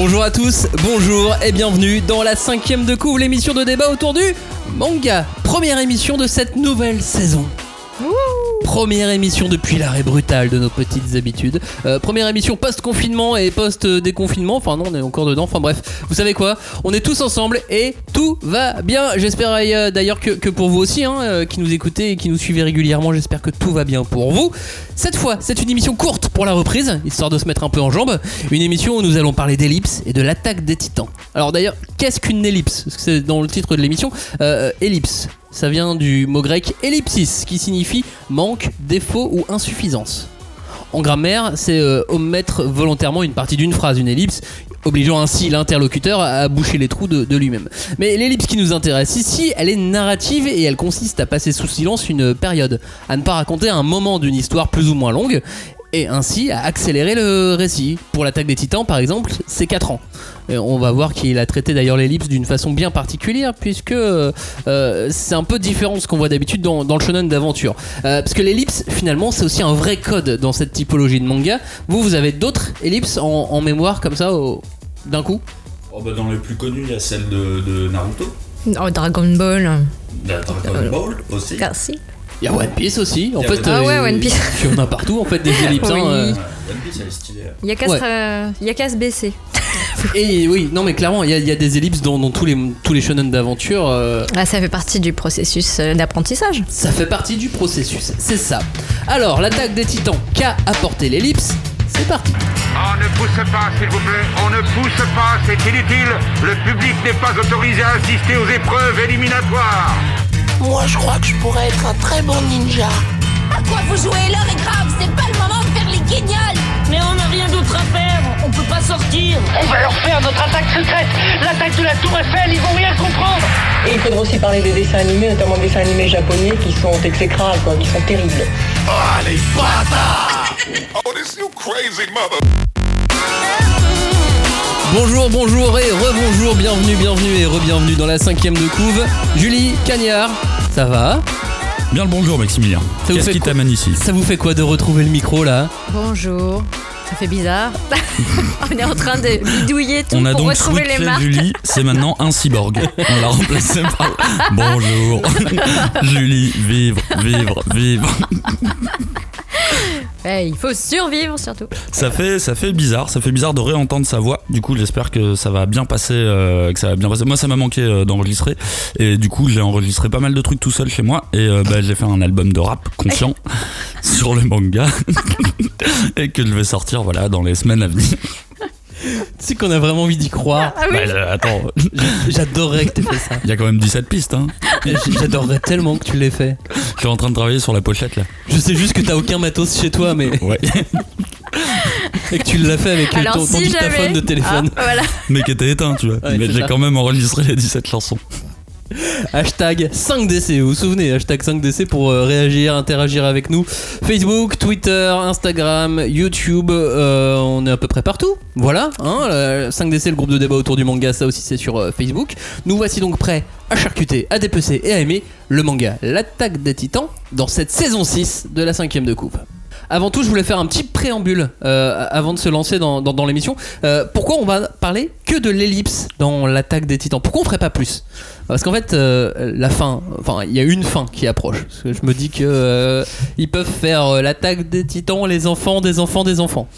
Bonjour à tous, bonjour et bienvenue dans la cinquième de couvre, l'émission de débat autour du manga. Première émission de cette nouvelle saison. Première émission depuis l'arrêt brutal de nos petites habitudes. Euh, première émission post-confinement et post-déconfinement. Enfin non, on est encore dedans. Enfin bref, vous savez quoi? On est tous ensemble et tout va bien. J'espère euh, d'ailleurs que, pour vous aussi, hein, euh, qui nous écoutez et qui nous suivez régulièrement, j'espère que tout va bien pour vous. Cette fois, c'est une émission courte pour la reprise, histoire de se mettre un peu en jambes. Une émission où nous allons parler d'ellipse et de l'attaque des titans. Alors d'ailleurs, qu'est-ce qu'une ellipse? Parce que c'est dans le titre de l'émission. Ellipse. Ça vient du mot grec ellipsis, qui signifie manque, défaut ou insuffisance. En grammaire, c'est euh, omettre volontairement une partie d'une phrase, une ellipse, obligeant ainsi l'interlocuteur à boucher les trous de, de lui-même. Mais l'ellipse qui nous intéresse ici, elle est narrative et elle consiste à passer sous silence une période, à ne pas raconter un moment d'une histoire plus ou moins longue, et ainsi à accélérer le récit. Pour l'attaque des titans, par exemple, c'est 4 ans. Et on va voir qu'il a traité d'ailleurs l'ellipse d'une façon bien particulière, puisque euh, c'est un peu différent de ce qu'on voit d'habitude dans, dans le shonen d'aventure. Euh, parce que l'ellipse, finalement, c'est aussi un vrai code dans cette typologie de manga. Vous, vous avez d'autres ellipses en, en mémoire comme ça, au- d'un coup? Oh bah dans les plus connus, il y a celle de, de Naruto, Oh, Dragon Ball. la Dragon Euh, Ball aussi. Merci. Il y a One Piece aussi. En fait, Ah ouais, euh, One Piece. Il y en a partout, en fait, des ellipses. hein, Oui. euh. One Piece, elle est stylée. là. Il y a qu'à Ouais. se, euh, il y a qu'à se baisser. Et oui, non, mais clairement, il y, a- il y a des ellipses dans, dans tous, les, tous les shonen d'aventure. euh, Ah, ça fait partie du processus euh, d'apprentissage. Ça fait partie du processus, c'est ça. Alors, l'attaque des titans qu'a apporté l'ellipse, c'est parti. On ne pousse pas, s'il vous plaît. On ne pousse pas, c'est inutile. Le public n'est pas autorisé à assister aux épreuves éliminatoires. Moi, je crois que je pourrais être un très bon ninja. À quoi vous jouez L'heure est grave, c'est pas le moment de faire les guignols Mais on n'a rien d'autre à faire, on peut pas sortir. On va leur faire notre attaque secrète, l'attaque de la Tour Eiffel, ils vont rien comprendre. Et il faudra aussi parler des dessins animés, notamment des dessins animés japonais qui sont exécrables, quoi, qui sont terribles. Bonjour, bonjour et rebonjour, bienvenue, bienvenue et re-bienvenue dans la cinquième de couve. Julie Cagnard, ça va? Bien le bonjour, Maximilien. Ça vous Qu'est-ce fait qui quoi t'amène ici Ça vous fait quoi de retrouver le micro là Bonjour. Ça fait bizarre. on est en train de bidouiller tout On a pour donc retrouver les marques. Julie, c'est maintenant un cyborg. On l'a remplacé par Bonjour. Julie, vivre, vivre, vivre. Il faut survivre surtout. Ça fait, ça fait bizarre, ça fait bizarre de réentendre sa voix. Du coup, j'espère que ça va bien passer, euh, que ça va bien passer. Moi, ça m'a manqué euh, d'enregistrer, et du coup, j'ai enregistré pas mal de trucs tout seul chez moi, et euh, bah, j'ai fait un album de rap conscient sur le manga, et que je vais sortir, voilà, dans les semaines à venir. Tu sais qu'on a vraiment envie d'y croire. Ah oui. Bah, euh, attends, J'adorerais que tu fait ça. il y a quand même 17 pistes, hein. J'adorerais tellement que tu l'aies fait. Je suis en train de travailler sur la pochette là. Je sais juste que t'as aucun matos chez toi, mais Ouais. et que tu l'as fait avec Alors ton, ton si dictaphone jamais. de téléphone. Ah, voilà. Mais qui était éteint, tu vois. Ouais, Mais j'ai quand même enregistré les 17 chansons. Hashtag 5DC, vous vous souvenez, hashtag 5DC pour euh, réagir, interagir avec nous. Facebook, Twitter, Instagram, YouTube, euh, on est à peu près partout. Voilà, hein, euh, 5DC, le groupe de débat autour du manga, ça aussi c'est sur euh, Facebook. Nous voici donc prêts à charcuter, à dépecer et à aimer le manga L'attaque des titans dans cette saison 6 de la cinquième de coupe. Avant tout, je voulais faire un petit préambule euh, avant de se lancer dans, dans- dans l'émission. Euh, pourquoi on va parler que de l'ellipse dans l'attaque des titans? Pourquoi on ferait pas plus? Parce qu'en fait, euh, la fin, enfin, il y a une fin qui approche. Parce que je me dis que ils peuvent faire l'attaque des titans, les enfants, des enfants, des enfants.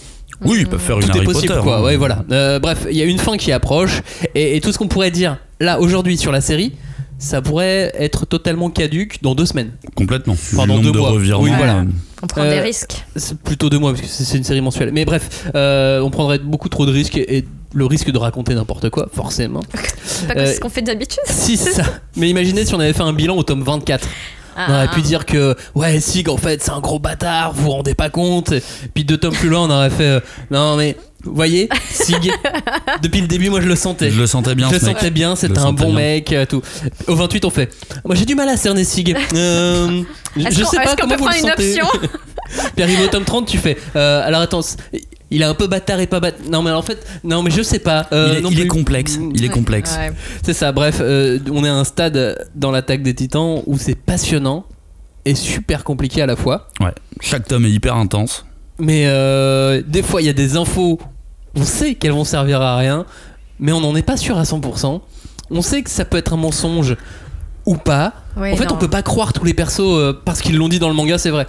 Oui, ils peuvent faire une Tout est Harry possible, Potter. quoi. hein. Ouais, voilà. Bref, il y a une fin qui approche, et, et tout ce qu'on pourrait dire là aujourd'hui sur la série, ça pourrait être totalement caduque dans deux semaines. Complètement. Enfin, dans deux de mois. revirements. Oui, voilà. euh, On prend Euh, des risques. C'est plutôt deux mois parce que c'est une série mensuelle. Mais bref, euh, on prendrait beaucoup trop de risques et, le risque de raconter n'importe quoi, forcément. C'est pas euh, ce qu'on fait d'habitude. Si c'est ça. Mais imaginez si on avait fait un bilan au tome 24. On aurait Ah. pu dire que ouais Sig en fait c'est un gros bâtard, vous vous rendez pas compte. Et puis deux tomes plus loin on aurait fait euh, non mais vous voyez Sig depuis le début moi je le sentais. Je le sentais bien, Je le mec. sentais bien, c'était un bon bien. mec, euh, tout. Au 28, on fait. Moi, j'ai du mal à cerner Sig. Euh, je sais pas comment peut vous le une sentez. option Puis arrivé au tome 30, tu fais. euh, alors attends, il est un peu bâtard et pas bâtard. Non, mais en fait, non, mais je sais pas. euh, il est, non il est plus. complexe. Il est Ouais, complexe. ouais. C'est ça, bref, euh, on est à un stade dans l'attaque des titans où c'est passionnant et super compliqué à la fois. Ouais. Chaque tome est hyper intense. Mais euh, des fois, il y a des infos On sait qu'elles vont servir à rien, mais on n'en est pas sûr à 100%. On sait que ça peut être un mensonge ou pas. Ouais, en fait, non. on peut pas croire tous les persos euh, parce qu'ils l'ont dit dans le manga, c'est vrai.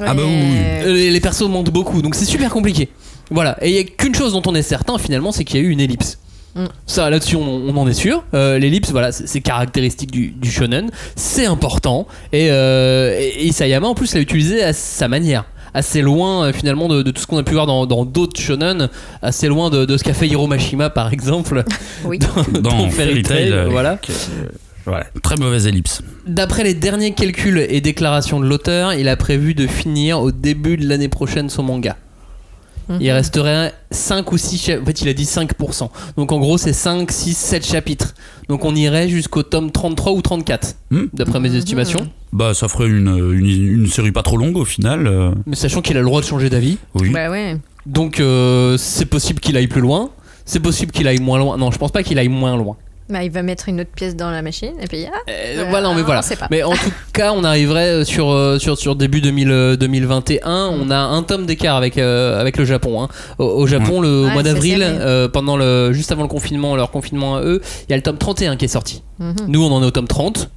Ah bah oui. Euh, les persos mentent beaucoup, donc c'est super compliqué. Voilà, et il y a qu'une chose dont on est certain finalement, c'est qu'il y a eu une ellipse. Mm. Ça, là-dessus, on, on en est sûr. Euh, L'ellipse, voilà, c'est caractéristique du, du shonen, c'est important. Et, euh, et Isayama, en plus, l'a utilisé à sa manière. Assez loin euh, finalement de, de tout ce qu'on a pu voir dans d'autres shonen, assez loin de, de ce qu'a fait Hiro Mashima par exemple Oui. dans, Dans dans Fairy Tail, euh, voilà. très mauvaise ellipse. D'après les derniers calculs et déclarations de l'auteur, il a prévu de finir au début de l'année prochaine son manga. Mhm. Il resterait 5 ou 6 cha- En fait, il a dit 5%. Donc en gros, c'est 5, 6, 7 chapitres. Donc on irait jusqu'au tome 33 ou 34, Hmm. d'après mes estimations. Bah, ça ferait une, une, une série pas trop longue au final. euh, Mais sachant qu'il a le droit de changer d'avis. oui. Bah ouais. Donc euh, c'est possible qu'il aille plus loin. C'est possible qu'il aille moins loin. Non, je pense pas qu'il aille moins loin. Bah, il va mettre une autre pièce dans la machine et puis ah, Euh, Euh, voilà, mais on voilà. sait pas. Mais en tout cas, on arriverait sur, euh, sur, sur début 2000, euh, 2021. On a un tome d'écart avec, euh, avec le Japon. hein. Au, au Japon, le au Ouais, mois d'avril, euh, pendant le, juste avant le confinement, leur confinement à eux, il y a le tome 31 qui est sorti. mhm. Nous, on en est au tome 30.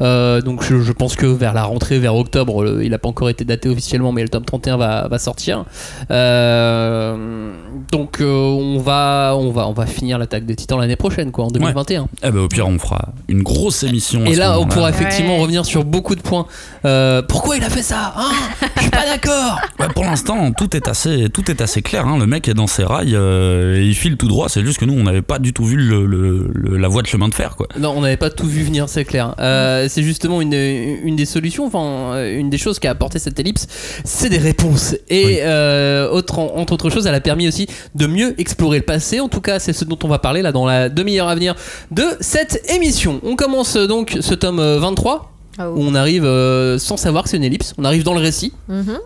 Euh, donc je, je pense que vers la rentrée, vers octobre, le- il n'a pas encore été daté officiellement, mais le tome 31 va, va sortir. Euh, donc euh, on, va, on, va, on va finir l'attaque des titans l'année prochaine, quoi, en 2021. Eh ben, au pire, on fera une grosse émission. Et là, on pourra effectivement Ouais. revenir sur beaucoup de points. Euh, pourquoi il a fait ça hein? Je suis pas d'accord. Ouais, pour l'instant, tout est assez, tout est assez clair. hein. Le mec est dans ses rails, euh, et il file tout droit. C'est juste que nous, on n'avait pas du tout vu le, le- le- la voie de chemin de fer, quoi. Non, on n'avait pas tout vu venir, c'est clair. Euh, c'est justement une, une des solutions, enfin, euh, une des choses qu'a apporté cette ellipse, c'est des réponses. Et Oui. euh, autre, entre autres choses, elle a permis aussi de mieux explorer le passé. En tout cas, c'est ce dont on va parler là dans la demi-heure à venir de cette émission. On commence euh, donc ce tome euh, 23, Oh. où on arrive euh, sans savoir que c'est une ellipse. On arrive dans le récit. Mhm.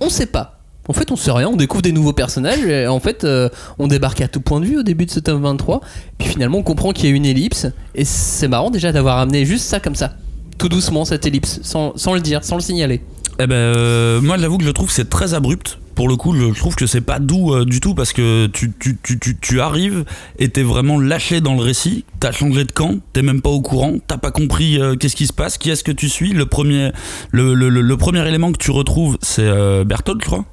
on sait pas. En fait, on sait rien, on découvre des nouveaux personnages, et en fait, euh, on débarque à tout point de vue au début de ce tome 23, puis finalement, on comprend qu'il y a une ellipse, et c'est marrant déjà d'avoir amené juste ça comme ça, tout doucement, cette ellipse, sans, sans le dire, sans le signaler. Eh ben, euh, moi, j'avoue que je trouve que c'est très abrupt. Pour le coup, je trouve que c'est pas doux euh, du tout parce que tu, tu, tu, tu, tu arrives et t'es vraiment lâché dans le récit. T'as changé de camp, t'es même pas au courant, t'as pas compris qu'est-ce qui se passe, qui est-ce que tu suis. Le premier, le, le, le- premier élément que tu retrouves, c'est Berthold, je crois.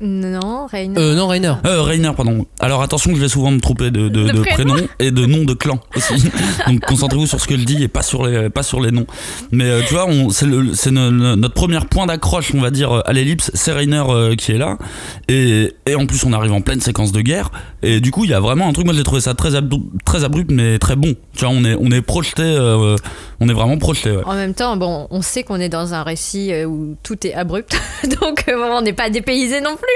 Non, Rainer. Euh, non, Rainer. Euh, Rainer, pardon. Alors attention, je vais souvent me tromper de, de, De de prénom. prénom et de nom de clan aussi. Donc concentrez-vous sur ce que je dis et pas sur les, pas sur les noms. Mais euh, tu vois, on- c'est notre premier point d'accroche, on va dire, à l'ellipse. C'est Rainer euh, qui est là. Et, et en plus, on arrive en pleine séquence de guerre. Et du coup, il y a vraiment un truc, moi j'ai trouvé ça très, abru- très abrupt, mais très bon. Tu vois, on est, on est projeté, euh, on est vraiment projeté. ouais. En même temps, bon, on sait qu'on est dans un récit euh, où tout est abrupt, donc euh, on n'est pas dépaysé non plus.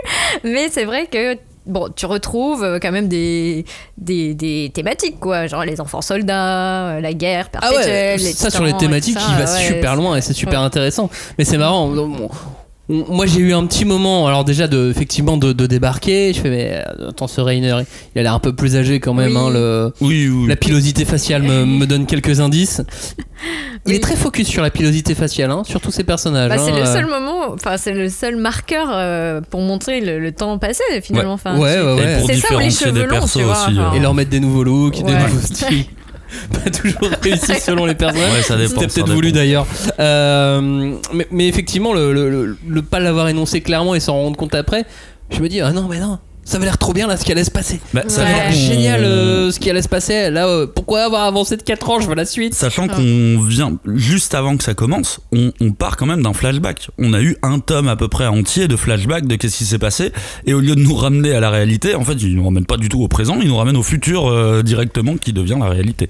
Mais c'est vrai que bon, tu retrouves euh, quand même des, des, des thématiques, quoi, genre les enfants soldats, euh, la guerre Ah perpétuelle. les ça titans sur les thématiques, tout il ça, va ouais, super loin et c'est super Ouais. intéressant. Mais c'est marrant. on- moi j'ai eu un petit moment, alors déjà de, effectivement de, de débarquer, je fais mais euh, attends ce Rainer, il a l'air un peu plus âgé quand même, Oui. hein, le, Oui, oui. La pilosité faciale me, me donne quelques indices. Il Oui. est très focus sur la pilosité faciale, hein, sur tous ses personnages. Bah, c'est hein, le euh. seul moment, enfin c'est le seul marqueur euh, pour montrer le, le temps passé finalement. Enfin, Ouais, ouais, Et ouais. pour C'est ça les différencier des cheveux longs, tu vois, aussi. enfin. Et leur mettre des nouveaux looks, des Ouais. nouveaux styles. Pas toujours réussi selon les personnages. Ouais, ça dépend. C'était peut-être voulu d'ailleurs. Euh, mais, mais effectivement, le, le, le- le pas l'avoir énoncé clairement et s'en rendre compte après, je me dis ah non mais non, ça va l'air trop bien là ce qui allait se passer. Bah, Ça va l'air génial euh, ce qui allait se passer. Là, euh, pourquoi avoir avancé de 4 ans Je veux la suite. Sachant qu'on vient juste avant que ça commence, on, on part quand même d'un flashback. On a eu un tome à peu près entier de flashback de qu'est-ce qui s'est passé, et au lieu de nous ramener à la réalité, en fait, il nous ramène pas du tout au présent, il nous ramène au futur euh, directement, qui devient la réalité.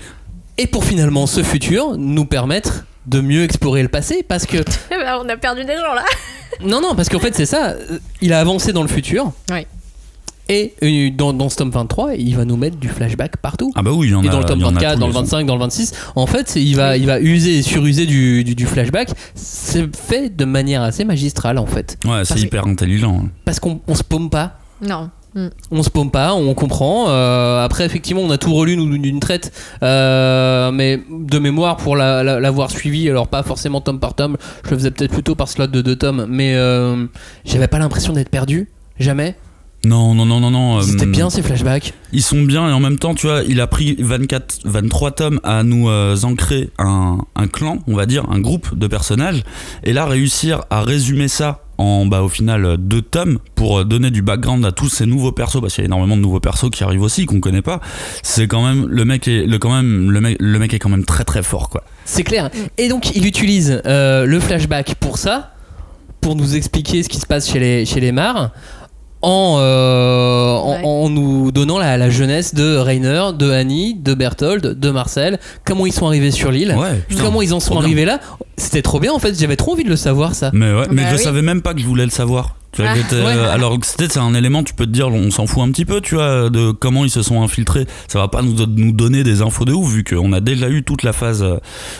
Et pour finalement ce futur nous permettre de mieux explorer le passé parce que Eh ben, on a perdu des gens là. Non, non, parce qu'en fait, c'est ça. Il a avancé dans le futur. Oui. Et euh, dans, dans ce tome 23, il va nous mettre du flashback partout. Ah bah oui, il y en a. et dans le tome y en a 24, tous dans le les ans. 25, dans le 26, en fait, il va, il va user et suruser du, du, du flashback. C'est fait de manière assez magistrale, en fait. Ouais, c'est Parce- hyper intelligent. Parce qu'on on se paume pas. Non. Mm. On se paume pas, on comprend. Euh, après, effectivement, on a tout relu nous d'une traite, Euh, mais de mémoire pour la- la- l'avoir suivi, alors pas forcément tome par tome, je le faisais peut-être plutôt par slot de deux tomes, mais euh, j'avais pas l'impression d'être perdu, jamais. Non, non, non, non, non. C'était euh, bien ces flashbacks. Ils sont bien et en même temps, tu vois, il a pris 24, 23 tomes à nous euh, ancrer un, un clan, on va dire, un groupe de personnages. Et là, réussir à résumer ça en, bah, au final, deux tomes pour euh, donner du background à tous ces nouveaux persos, parce qu'il y a énormément de nouveaux persos qui arrivent aussi, qu'on connaît pas. C'est quand même, le mec est, le, quand même, le mec, le mec est quand même très très fort, quoi. C'est clair. Et donc, il utilise euh, le flashback pour ça, pour nous expliquer ce qui se passe chez les, chez les Mars, en, euh, en, Ouais. en nous donnant la, la jeunesse de Rainer, de Annie, de Berthold, de Marcel, comment ils sont arrivés sur l'île, Ouais, putain, comment ils en sont bien. arrivés là. C'était trop bien en fait, j'avais trop envie de le savoir ça. Mais ouais, mais Bah je oui. savais même pas que je voulais le savoir. Tu vois, Ah, ouais. euh, alors que c'était c'est un élément, tu peux te dire, on s'en fout un petit peu, tu vois, de comment ils se sont infiltrés. Ça va pas nous, nous donner des infos de ouf, vu qu'on a déjà eu toute la phase euh,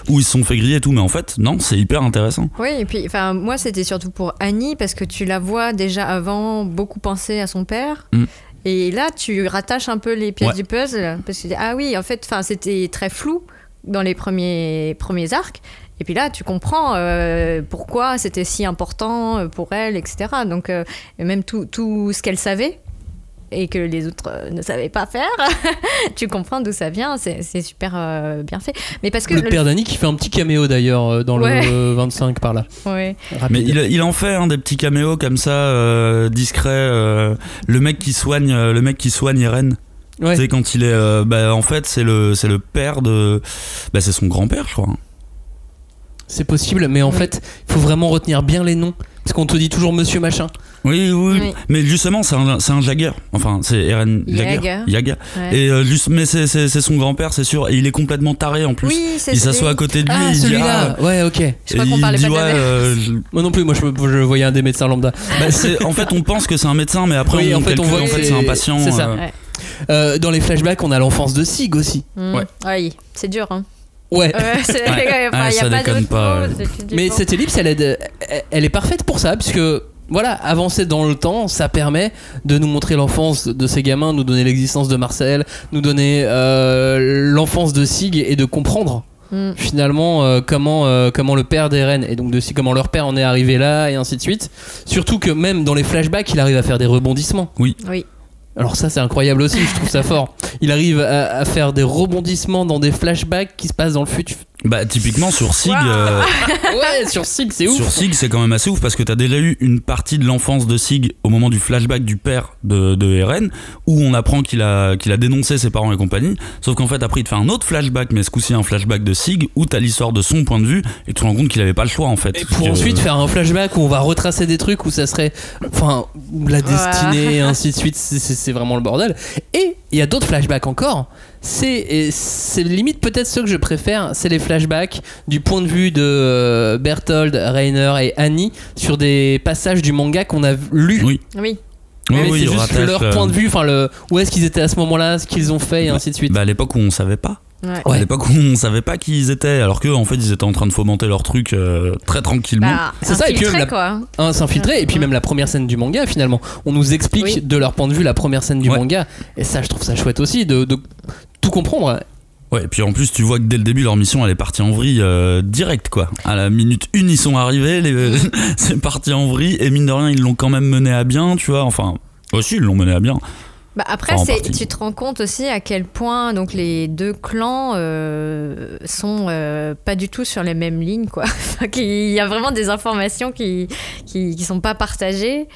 où ils se sont fait griller et tout. Mais en fait, non, c'est hyper intéressant. Oui, et puis enfin moi c'était surtout pour Annie parce que tu la vois déjà avant beaucoup penser à son père. Mm. Et là, tu rattaches un peu les pièces Ouais. du puzzle parce que ah oui, en fait, enfin c'était très flou dans les premiers premiers arcs. Et puis là, tu comprends euh, pourquoi c'était si important euh, pour elle, etc. Donc euh, même tout, tout ce qu'elle savait et que les autres ne savaient pas faire, tu comprends d'où ça vient. C'est c'est super euh, bien fait. Mais parce que Le père d'Annie qui fait un petit caméo d'ailleurs dans Ouais. le 25 par là. Ouais. Mais il, il en fait hein, des petits caméos comme ça, euh, discrets. euh, le mec qui soigne, le mec qui soigne Irène. Ouais. Tu sais quand il est, euh, bah, en fait, c'est le, c'est le père de, bah, c'est son grand-père, je crois. hein. C'est possible, mais en Oui. fait, il faut vraiment retenir bien les noms. Parce qu'on te dit toujours monsieur machin. Oui, oui, Oui. mais justement, c'est un, c'est un Jagger. Enfin, c'est Eren Jagger. Jagger. Ouais. Et euh, juste, mais c'est, son grand-père, c'est sûr. Et il est complètement taré en plus. Oui, c'est il s'assoit à côté de lui Ah, il dit celui-là ah, Ouais, ok. Je crois et qu'on il parlait dit, pas de la ouais, même. euh, Moi non plus, moi je, je voyais un des médecins lambda. bah, c'est- en fait, on pense que c'est un médecin, mais après, Oui, on en fait, on voit en que fait, c'est- un patient. c'est ça. euh, Ouais. Euh, dans les flashbacks, on a l'enfance de Sig aussi. Mm. Ouais. Oui, c'est dur. Hein. Ouais. Ouais, c'est- Ouais. enfin, Ouais, y a ça pas déconne d'autre pas, mot, ouais. c'est plus du Mais cette ellipse, elle est, elle est parfaite pour ça, puisque voilà, avancer dans le temps, ça permet de nous montrer l'enfance de ces gamins, nous donner l'existence de Marcel, nous donner euh, l'enfance de Sig et de comprendre Mm. finalement euh, comment, euh, comment le père d'Eren et donc de Sig, comment leur père en est arrivé là et ainsi de suite. Surtout que même dans les flashbacks, il arrive à faire des rebondissements. Oui. Alors ça c'est incroyable aussi, je trouve ça fort. Il arrive à, faire des rebondissements dans des flashbacks qui se passent dans le futur. Bah, typiquement, sur Sig. Euh, Ouais, sur Sig c'est ouf. Sur Sig, c'est quand même assez ouf parce que t'as déjà eu une partie de l'enfance de Sig au moment du flashback du père de, de Eren où on apprend qu'il a, qu'il a dénoncé ses parents et compagnie. Sauf qu'en fait, après, il te fait un autre flashback, mais ce coup-ci un flashback de Sig où t'as l'histoire de son point de vue et tu te rends compte qu'il avait pas le choix en fait. Et pour ensuite faire un flashback où on va retracer des trucs où ça serait, enfin, la destinée et ainsi de suite, c'est vraiment le bordel. Et il y a d'autres flashbacks encore. C'est limite peut-être ceux que je préfère, c'est les flashbacks du point de vue de euh, Berthold, Rainer et Annie sur des passages du manga qu'on a lu. Oui. Oui. Oui, Mais oui, c'est juste rattache, leur euh, point de vue, enfin le où est-ce qu'ils étaient à ce moment-là, ce qu'ils ont fait et ainsi de suite. Bah, à l'époque où on savait pas. Ouais. À l'époque où on savait pas qui ils étaient, alors que en fait ils étaient en train de fomenter leur truc euh, très tranquillement. Bah, C'est ça, et puis la- quoi. un s'infiltrer et puis Ouais. même la première scène du manga finalement on nous explique Oui. de leur point de vue la première scène du Ouais. manga et ça je trouve ça chouette aussi de, comprendre Ouais, et puis en plus, tu vois que dès le début, leur mission, elle est partie en vrille euh, direct, quoi. À la minute une, ils sont arrivés, les- c'est parti en vrille, et mine de rien, ils l'ont quand même mené à bien, tu vois. Enfin, aussi, ils l'ont mené à bien. Bah après, Enfin, tu te rends compte aussi à quel point donc les deux clans euh, sont euh, pas du tout sur les mêmes lignes, quoi. Qu'il y a vraiment des informations qui qui, qui sont pas partagées.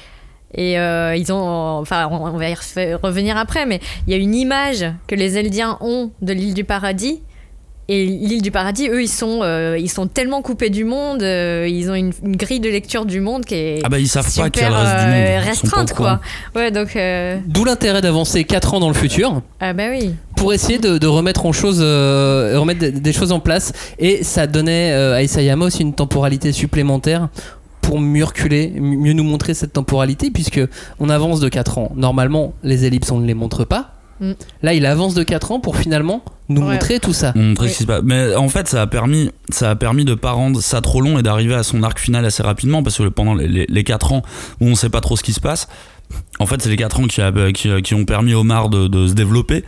Et euh, ils ont, enfin, on va y revenir après, mais il y a une image que les Eldiens ont de l'île du paradis. Et l'île du paradis, eux, ils sont, euh, ils sont tellement coupés du monde, euh, ils ont une, une grille de lecture du monde qui est Ah bah, ils savent pas super qu'il y a le reste du monde. pas restreinte, quoi. Ouais, donc, euh, d'où l'intérêt d'avancer 4 ans dans le futur ah bah oui. pour essayer de, de remettre en chose euh, remettre des, des choses en place et ça donnait euh, à Isayama aussi une temporalité supplémentaire pour mieux reculer, mieux nous montrer cette temporalité puisque on avance de 4 ans. Normalement, les ellipses on ne les montre pas. Mm. Là, il avance de 4 ans pour finalement nous Ouais. montrer tout ça. montrer Oui. ce qui se passe. Mais en fait, ça a permis, ça a permis de pas rendre ça trop long et d'arriver à son arc final assez rapidement parce que pendant les, les, les 4 ans où on sait pas trop ce qui se passe, en fait, c'est les 4 ans qui, a- qui, qui ont permis au Mar de, de se développer,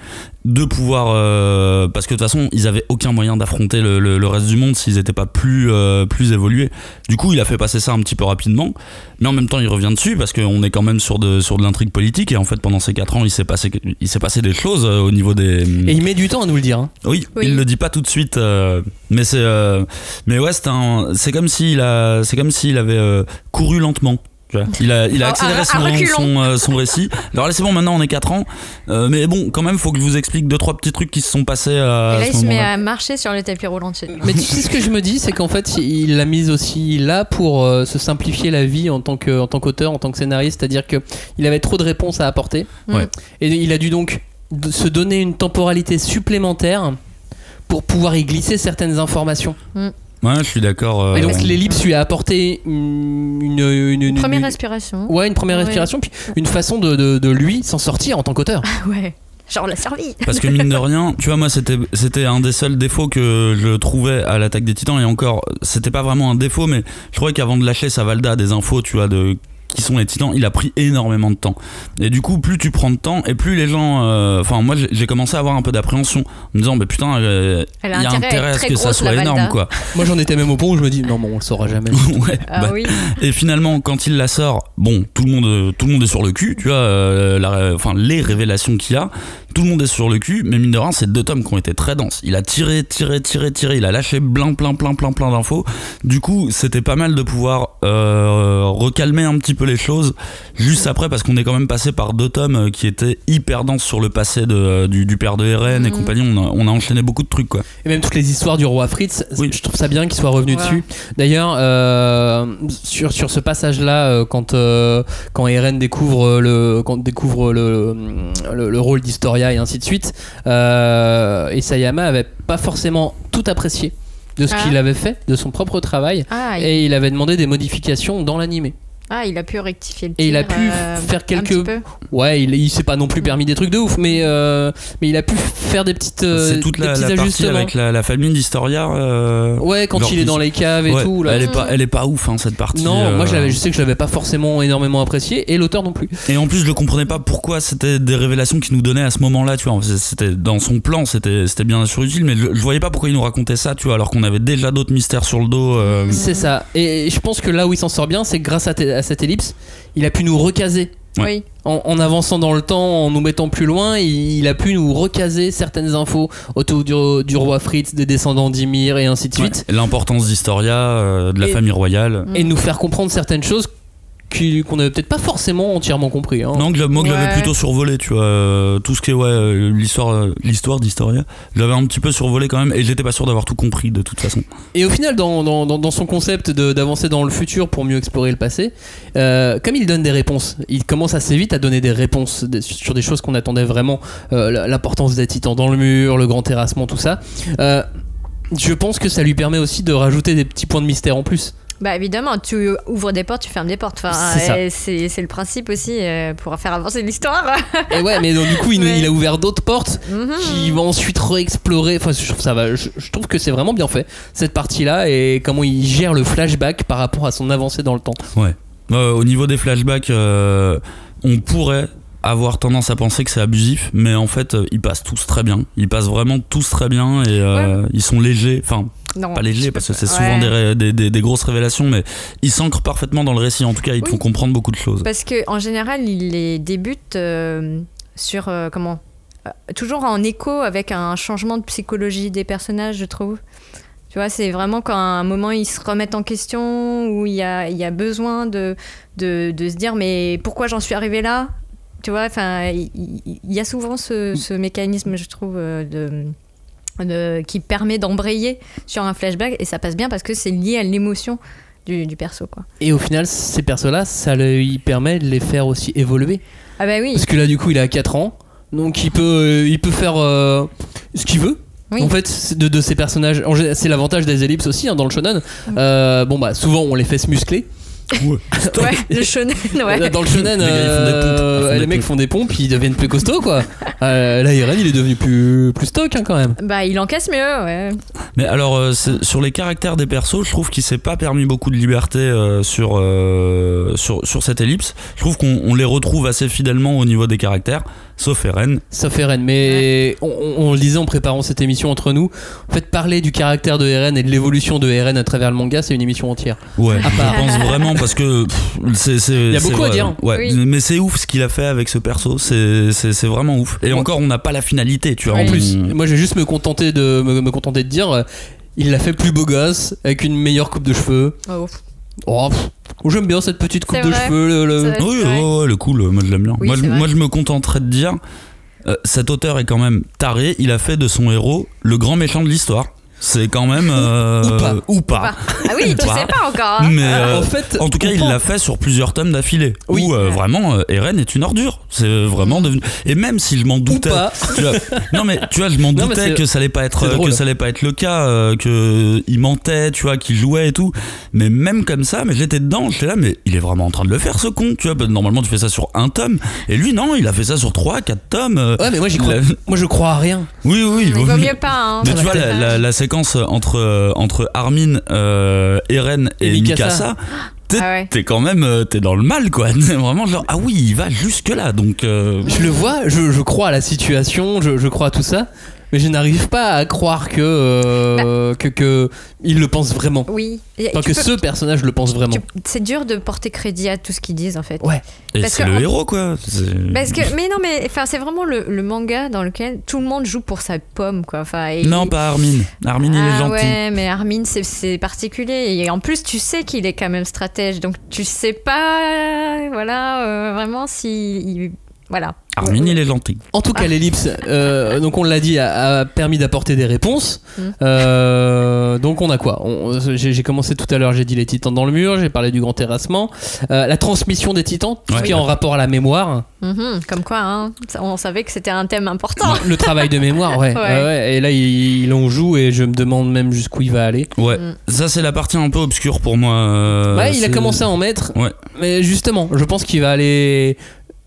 de pouvoir. euh, parce que de toute façon, ils avaient aucun moyen d'affronter le, le- le reste du monde s'ils étaient pas plus, euh, plus évolués. Du coup, il a fait passer ça un petit peu rapidement, mais en même temps, il revient dessus parce qu'on est quand même sur de, sur de l'intrigue politique et en fait, pendant ces 4 ans, il s'est passé, il s'est passé des choses euh, au niveau des. Et il met du temps à nous le dire. hein. Oui, Oui. il le dit pas tout de suite, euh, mais c'est, euh, mais ouais, c'est un, c'est comme s'il a, c'est comme s'il avait euh, couru lentement. Tu vois. Il a, il a À- accéléré à- à son, reculons. son, euh, son récit. Alors là, c'est bon, maintenant on est 4 ans, euh, mais bon, quand même, faut que je vous explique deux trois petits trucs qui se sont passés à, Et là, ce il se met à marcher sur le tapis roulant de chez Mais tu sais ce que je me dis, c'est qu'en fait, il l'a mise aussi là pour euh, se simplifier la vie en tant que en tant qu'auteur, en tant que scénariste, c'est-à-dire que il avait trop de réponses à apporter, Ouais. et il a dû donc se donner une temporalité supplémentaire pour pouvoir y glisser certaines informations. Ouais, je suis d'accord. euh, Et donc l'ellipse lui a apporté une, une, une- une- Première une- respiration. ouais, une première Ouais. respiration, puis une façon de, de- de lui s'en sortir en tant qu'auteur. Ouais. Genre la survie. Parce que mine de rien, tu vois, moi, c'était, c'était un des seuls défauts que je trouvais à l'attaque des titans. Et encore, c'était pas vraiment un défaut, mais je trouvais qu'avant de lâcher sa Valda des infos, tu vois, de qui sont les titans, il a pris énormément de temps. Et du coup, plus tu prends de temps, et plus les gens. euh, Enfin, moi, j'ai, commencé à avoir un peu d'appréhension en me disant, mais putain, euh, il y a intérêt à intérêt à ce que ça soit énorme, quoi. Moi j'en étais même au point où je me dis non, bon, on le saura jamais. ouais, Ah bah, oui. et finalement, quand il la sort, bon, tout le monde, tout le monde est sur le cul, tu vois. euh, enfin, les révélations qu'il y a, tout le monde est sur le cul. Mais mine de rien, c'est deux tomes qui ont été très denses. Il a tiré, tiré, tiré, tiré. Il a lâché plein, plein, plein, plein, plein d'infos. Du coup, c'était pas mal de pouvoir euh, recalmer un petit peu les choses juste après, parce qu'on est quand même passé par deux tomes euh, qui étaient hyper denses sur le passé de, du, du père de Eren et Mhm. compagnie. On a, on a enchaîné beaucoup de trucs, quoi. Et même toutes les histoires du roi Fritz, Oui. je trouve ça bien qu'il soit revenu Ouais. dessus. D'ailleurs, euh, sur, sur ce passage-là, euh, quand, euh, quand Eren découvre le, quand découvre le, le, le rôle et ainsi de suite, euh, Isayama avait pas forcément tout apprécié de ce Ah. qu'il avait fait, de son propre travail, Ah, il... et il avait demandé des modifications dans l'animé. Ah, il a pu rectifier le Et il a tir, pu euh, faire un quelques- petit peu. Ouais, il, il s'est pas non plus permis des trucs de ouf, mais, euh, mais il a pu faire des petites euh, c'est toute des la, petits la partie avec la, la famille d'Historia. euh, Ouais, quand il est dans les caves et ouais, tout. Là. Elle, est pas, elle est pas ouf, hein, cette partie. Non, euh, moi je, je sais que je l'avais pas forcément énormément apprécié et l'auteur non plus. Et en plus, je le comprenais pas pourquoi c'était des révélations qu'il nous donnait à ce moment-là, tu vois. C'était dans son plan, c'était c'était bien sûr utile, mais je, je voyais pas pourquoi il nous racontait ça, tu vois, alors qu'on avait déjà d'autres mystères sur le dos. euh, C'est ça. Et je pense que là où il s'en sort bien, c'est grâce à, te- à cette ellipse, il a pu nous recaser. Oui. En, en avançant dans le temps, en nous mettant plus loin, il, il a pu nous recaser certaines infos autour du, du roi Fritz, des descendants d'Ymir et ainsi de ouais. suite. L'importance d'Historia, euh, de la Et- famille royale. Et nous faire comprendre certaines choses qu'on n'avait peut-être pas forcément entièrement compris. hein. Non, l'avais Ouais. plutôt survolé, tu vois. euh, tout ce qui est, ouais, euh, l'histoire euh, l'histoire d'Historia. Je l'avais un petit peu survolé quand même, et j'étais pas sûr d'avoir tout compris de toute façon. Et au final, dans, dans, dans- dans son concept de- d'avancer dans le futur pour mieux explorer le passé, euh, comme il donne des réponses, il commence assez vite à donner des réponses sur des choses qu'on attendait vraiment, euh, l'importance des titans dans le mur, le grand terrassement, tout ça. Euh, je pense que ça lui permet aussi de rajouter des petits points de mystère en plus. Bah évidemment, tu ouvres des portes, tu fermes des portes. Enfin, C'est euh, c'est c'est le principe aussi euh, pour faire avancer l'histoire. Et ouais, mais donc, du coup, il, a ouvert d'autres portes Mhm. qui vont ensuite réexplorer. Enfin, je trouve ça va. Je, je trouve que c'est vraiment bien fait cette partie-là et comment il gère le flashback par rapport à son avancée dans le temps. Ouais. Euh, au niveau des flashbacks, euh, on pourrait avoir tendance à penser que c'est abusif, mais en fait, ils passent tous très bien. Ils passent vraiment tous très bien et euh, ils sont légers. Enfin, Non, pas peux parce que c'est souvent Ouais. des, des, des- des grosses révélations, mais ils s'ancrent parfaitement dans le récit. En tout cas, ils te font comprendre beaucoup de choses. Parce que en général, il les débute euh, sur euh, comment Euh, Toujours en écho avec un changement de psychologie des personnages, je trouve. Tu vois, c'est vraiment quand à un moment ils se remettent en question, où il y a, il y a besoin de, de, de se dire mais pourquoi j'en suis arrivé là? Tu vois, enfin, il, y a souvent ce, ce mécanisme, je trouve, de, de- qui permet d'embrayer sur un flashback et ça passe bien parce que c'est lié à l'émotion du, du perso, quoi. Et au final, ces persos-là, ça lui permet de les faire aussi évoluer. Ah bah oui. Parce que là, du coup, il a 4 ans. Donc, il peut, euh, il peut faire euh, ce qu'il veut. Oui. En fait, de, de ces personnages, c'est l'avantage des ellipses aussi hein, dans le shonen. Euh, bon, bah, souvent, on les fait se muscler. Ouais, le shonen, ouais. Dans le shonen, Les gars, ils font des pompes. euh, les mecs font des pompes, ils deviennent plus costauds, quoi. Euh, là, Eren, il est devenu plus, plus stock hein, quand même. Bah, il encaisse mieux, ouais. Mais alors, euh, sur les caractères des persos, je trouve qu'il s'est pas permis beaucoup de liberté euh, sur, euh, sur, sur cette ellipse. Je trouve qu'on on les retrouve assez fidèlement au niveau des caractères, sauf Eren. Sauf Eren, mais on, on- on le disait en préparant cette émission entre nous. En fait, parler du caractère de Eren et de l'évolution de Eren à travers le manga, c'est une émission entière. Ouais, À part. je pense vraiment parce que c'est. Il y a beaucoup à dire. Ouais, Oui. mais c'est ouf ce qu'il a fait avec ce perso. C'est vraiment ouf. Et encore, on n'a pas la finalité, tu vois. Oui. En plus, moi, je vais juste me contenter de me, me contenter de dire, euh, il l'a fait plus beau gosse avec une meilleure coupe de cheveux. Oh. Oh, pff, j'aime bien cette petite coupe de vrai. cheveux. le- Oui, ouais, le cool, moi je l'aime bien. Oui, moi, je, moi me contenterais de dire, euh, cet auteur est quand même taré, il a fait de son héros le grand méchant de l'histoire. C'est quand même. euh, Ou pas. Ou pas. Ah oui, tu Ou sais pas encore. hein. Mais euh, en fait, en tout cas, on il l'a fait sur plusieurs tomes d'affilée. Oui. Où euh, vraiment, euh, Eren est une ordure. C'est vraiment devenu. Et même si je m'en Ou doutais. pas. tu vois, non mais tu vois, je m'en doutais que ça allait pas être que ça allait pas être le cas, euh, que il mentait, tu vois, qu'il jouait et tout. Mais même comme ça, mais j'étais dedans, j'étais là, mais il est vraiment en train de le faire ce con, tu vois. Normalement, tu fais ça sur un tome, et lui non, il a fait ça sur trois, quatre tomes. euh, Ouais, mais moi, j'y crois. Moi, je crois à rien. Oui, oui, Il vaut mieux pas. Hein. mais tu vois, la, la- la séquence entre, entre Armin, euh, Eren et, Et Mikasa. Mikasa, t'es Ah ouais. t'es quand même euh, t'es dans le mal, quoi. C'est vraiment genre, ah oui, il va jusque-là, donc. euh, Je le vois, je, je crois à la situation, je, je crois à tout ça, mais je n'arrive pas à croire que, euh, que, que il le pense vraiment. Oui. Et Enfin, que peux- ce personnage le pense vraiment. C'est dur de porter crédit à tout ce qu'ils disent en fait. Ouais. Et c'est le en- héros, quoi. C'est- Parce que, mais non, mais enfin, c'est vraiment le, le manga dans lequel tout le monde joue pour sa pomme, quoi. Enfin, et- Non, pas Armin. Armin, il est Ah gentil. ouais, mais Armin, c'est- c'est particulier. Et en plus, tu sais qu'il est quand même stratège. Donc, tu sais pas, voilà, euh, vraiment si. il- Voilà. Armin, il est gentil. En tout cas, l'ellipse, euh, donc on l'a dit, a, a permis d'apporter des réponses. Mm. Euh, donc on a quoi? J'ai commencé tout à l'heure, j'ai dit les titans dans le mur, j'ai parlé du grand terrassement, Euh, la transmission des titans, tout ce qui est en rapport à la mémoire, Mhm, comme quoi, hein, on savait que c'était un thème important. le travail de mémoire, ouais. Ouais. Ouais, ouais. Et là, il, il en joue et je me demande même jusqu'où il va aller. Ouais. Mm. Ça, c'est la partie un peu obscure pour moi. euh, ouais, il a commencé à en mettre, Ouais. mais justement, je pense qu'il va aller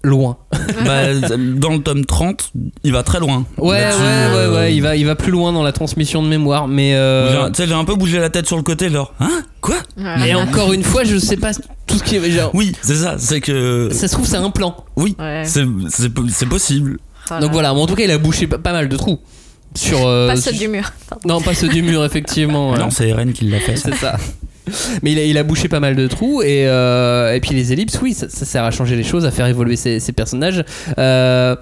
loin. Bah, dans le tome 30, il va très loin. Ouais, ouais, Là-dessus, ouais, euh, ouais, il va, il va plus loin dans la transmission de mémoire, mais. euh, j'ai- Tu sais, j'ai un peu bougé la tête sur le côté, genre, hein Quoi? Voilà. Et encore une fois, je sais pas tout ce qui est. genre, Oui, c'est ça, c'est que. ça se trouve, c'est un plan. Oui, Ouais. c'est c'est po- c'est possible. Voilà. Donc voilà, mais en tout cas, il a bouché pas, pas mal de trous. Sur. euh, Pas ceux sur- du mur. Non, pas ceux du mur, effectivement. ouais. Non, c'est Eren qui l'a fait. c'est ça. Mais il a, il a bouché pas mal de trous et, euh, et puis les ellipses, oui, ça, ça sert à changer les choses, à faire évoluer ces, ces personnages. Euh,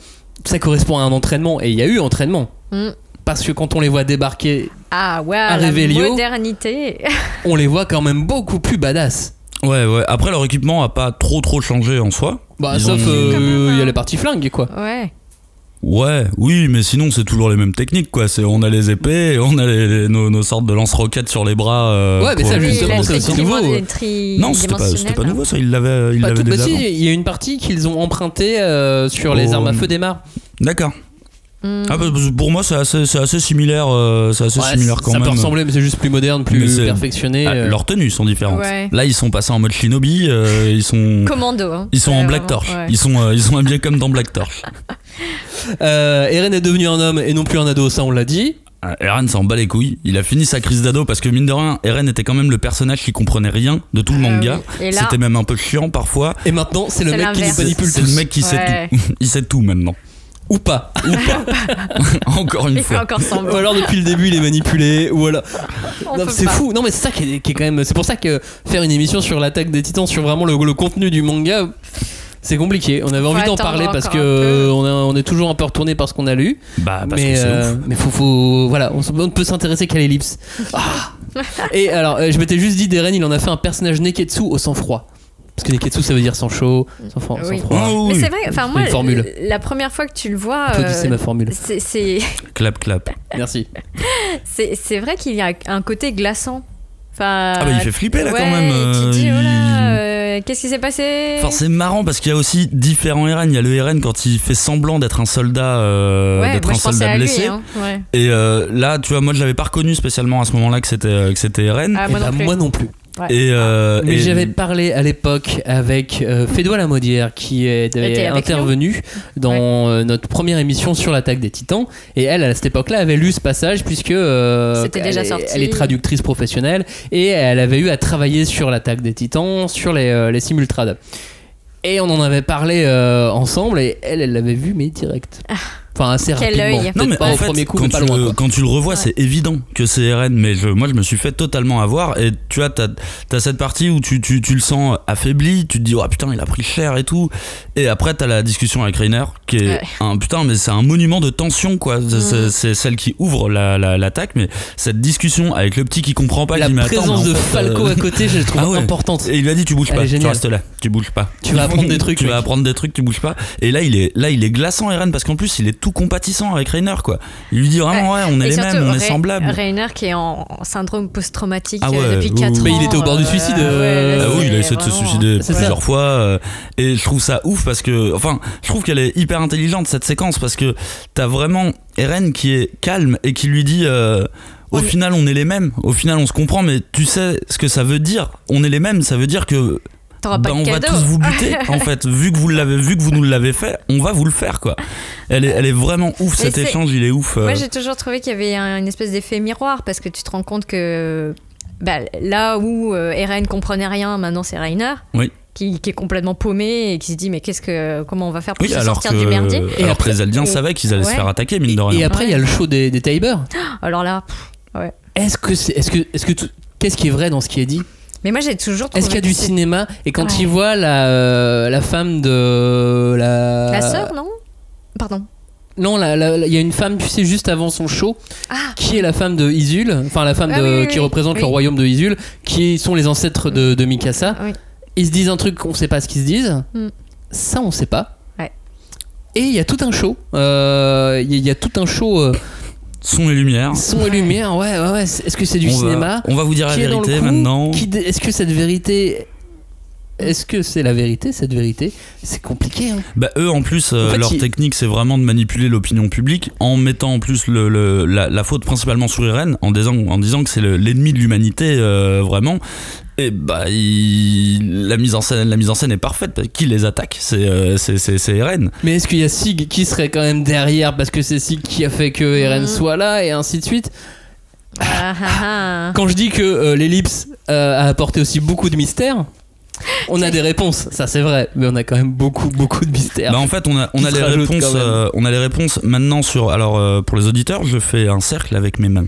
ça correspond à un entraînement et il y a eu entraînement. Mm. Parce que quand on les voit débarquer, Ah ouais, À la modernité. on les voit quand même beaucoup plus badass. Ouais, ouais. Après, leur équipement a pas trop trop changé en soi. Bah, Ils sauf ont- euh, il y a hein. les parties flingues quoi. Ouais. Ouais, oui, mais sinon c'est toujours les mêmes techniques quoi. C'est on a les épées, on a les- les- nos, nos sortes de lance-roquettes sur les bras. euh, Ouais, mais ça, justement, c'est aussi nouveau. Non, c'était pas, c'était pas dimensionnelle. nouveau ça. Ils l'avaient, ils Pas l'avaient bah déjà. si, il y a une partie qu'ils ont empruntée euh, sur les Oh. armes à feu des mares. D'accord. Mm. Ah, bah, pour moi c'est assez, c'est assez similaire, euh, c'est assez Ouais, similaire quand ça même. peut ressembler, mais c'est juste plus moderne, plus c'est- perfectionné. Ah, euh. leurs tenues sont différentes. Ouais. Là ils sont passés en mode shinobi, euh, ils sont. Commando. hein. Ils sont en Black vraiment, Torch. ouais. Ils sont, euh, ils sont habillés comme dans Black Torch. Euh, Eren est devenu un homme et non plus un ado, ça on l'a dit. Eren s'en bat les couilles. Il a fini sa crise d'ado parce que mine de rien, Eren était quand même le personnage qui comprenait rien de tout le Ah manga. oui. Et là- C'était même un peu chiant parfois. Et maintenant, c'est le C'est mec qui manipule C'est tous. le mec qui sait tout. Il sait tout maintenant. Ou pas. Ou pas. Encore une Il fois. encore. Ou alors depuis le début, il est manipulé. Ou alors. C'est fou. Non, mais c'est ça qui est, qui est quand même. C'est pour ça que faire une émission sur l'attaque des titans, sur vraiment le, le contenu du manga. C'est compliqué. On avait Faut envie d'en parler parce que on, a- on est toujours un peu retourné par ce qu'on a lu. Bah, parce mais que c'est euh, mais faut, faut voilà, on, on ne peut s'intéresser qu'à l'ellipse. Ah. Et alors, euh, je m'étais juste dit, Deren, il en a fait un personnage Neketsu au sang froid. Parce que Neketsu, ça veut dire sans chaud, sans, froid- sans Oui. froid. Oh, Mais c'est vrai, enfin moi, une formule. la première fois que tu le vois, euh, ma formule. c'est- Clap, clap. Merci. c'est vrai qu'il y a un côté glaçant. Enfin, Ah bah, il fait flipper là ouais, quand même. Tu te euh, dis, oh là, euh, qu'est-ce qui s'est passé? Enfin, c'est marrant parce qu'il y a aussi différents Eren. Il y a le Eren quand il fait semblant d'être un soldat, euh, Ouais, d'être un soldat lui. blessé. hein, ouais. Et euh, là, tu vois, moi je l'avais pas reconnu spécialement à ce moment-là que c'était que c'était Eren. Ah, moi bah, non plus. moi non plus. Ouais. Et, euh, Mais et- j'avais parlé à l'époque avec euh, Fédois Lamodière qui est- intervenu dans euh, notre première émission sur l'attaque des titans et elle à cette époque-là avait lu ce passage puisque euh, déjà elle, est- sorti. elle est traductrice professionnelle et elle avait eu à travailler sur l'attaque des titans sur les, euh, les simultrades. Et on en avait parlé euh, ensemble et elle elle l'avait vu mais direct. Enfin assez. Quel rapidement. œil. Non mais pas en au fait, premier coup quand, mais pas tu loin. le, quand tu le revois, c'est évident que c'est RN, mais je, moi je me suis fait totalement avoir. Et tu vois, t'as as cette partie où tu, tu, tu le sens affaibli, tu te dis, oh putain, il a pris cher et tout. Et après, t'as la discussion avec Rainer, qui est Ouais. un putain, mais c'est un monument de tension, quoi. C'est- c'est celle qui ouvre l'attaque, la, l'attaque mais cette discussion avec le petit qui comprend pas, La qui présence de fait, Falco euh, à côté, je la trouve Ah ouais. importante. Et il lui a dit tu bouges Elle pas, tu restes là, tu bouges pas. Tu vas apprendre des trucs, tu vas apprendre des trucs, tu bouges pas. Et là il est là il est glaçant Eren parce qu'en plus il est tout compatissant avec Rainer quoi. Il lui dit vraiment ouais, on est les surtout, mêmes, on est semblables. Rainer qui est en syndrome post-traumatique Ah euh, ouais, depuis oui, 4 oui. ans. Mais il était au bord du euh, suicide, ouais, euh, là, Ah oui, il a essayé de se suicider plusieurs fois euh, et je trouve ça ouf parce que enfin, je trouve qu'elle est hyper intelligente cette séquence parce que t'as vraiment Eren qui est calme et qui lui dit euh, au final on est les mêmes, au final on se comprend mais tu sais ce que ça veut dire, on est les mêmes, ça veut dire que T'auras pas bah, de on va tous vous buter en fait vu que vous l'avez vu que vous nous l'avez fait on va vous le faire quoi elle est, elle est vraiment ouf cet échange il est ouf euh. Moi, j'ai toujours trouvé qu'il y avait un- une espèce d'effet miroir parce que tu te rends compte que bah, là où euh, Eren comprenait rien, maintenant c'est Rainer. Oui. Qui, qui est complètement paumé et qui se dit mais qu'est-ce que comment on va faire pour oui se alors sortir que, du merdier? Et alors après- que les Eldiens et- savaient qu'ils allaient se ouais. faire attaquer mine de Et rien après, il y a le show des, des Tiber. alors là pff, Est-ce que c'est, est-ce que, est-ce que qu'est-ce qui est vrai dans ce qui est dit? Mais moi j'ai toujours trouvé Est-ce qu'il y a que du cinéma Et quand Ouais. il voit la, euh, la femme de la, la sœur non? Pardon non, il y a une femme, tu sais, juste avant son show, ah qui est la femme de Isul, enfin la femme Ah de, oui, oui, qui oui. représente le royaume de Isul, qui sont les ancêtres de, de Mikasa. Oui. Ils se disent un truc qu'on sait pas ce qu'ils se disent. Mm. Ça, on sait pas. Ouais. Et il y a tout un show. Euh, Il y, a- il y a tout un show euh, son et lumière son et lumière. Ouais, ouais, ouais. Est-ce que c'est du on, cinéma va, on va vous dire la vérité coup, maintenant Est-ce que cette vérité. Est-ce que c'est la vérité, cette vérité? C'est compliqué. Hein. Bah eux en plus euh, En fait, leur il- technique c'est vraiment de manipuler l'opinion publique en mettant en plus le, le- la, la faute principalement sur Eren en disant, en disant que c'est le- l'ennemi de l'humanité euh, vraiment et bah il- la mise en scène la mise en scène est parfaite parce qui les attaque? C'est euh, c'est c'est- c'est Eren Mais est-ce qu'il y a Sig qui serait quand même derrière parce que c'est Sig qui a fait que Eren Mhm. soit là et ainsi de suite? Ah, ah, ah. Quand je dis que euh, l'ellipse euh, a apporté aussi beaucoup de mystères, on a des réponses, ça c'est vrai, mais on a quand même beaucoup beaucoup de mystères. Bah en fait on a on a les réponses euh, on a les réponses maintenant sur alors euh, pour les auditeurs je fais un cercle avec mes mains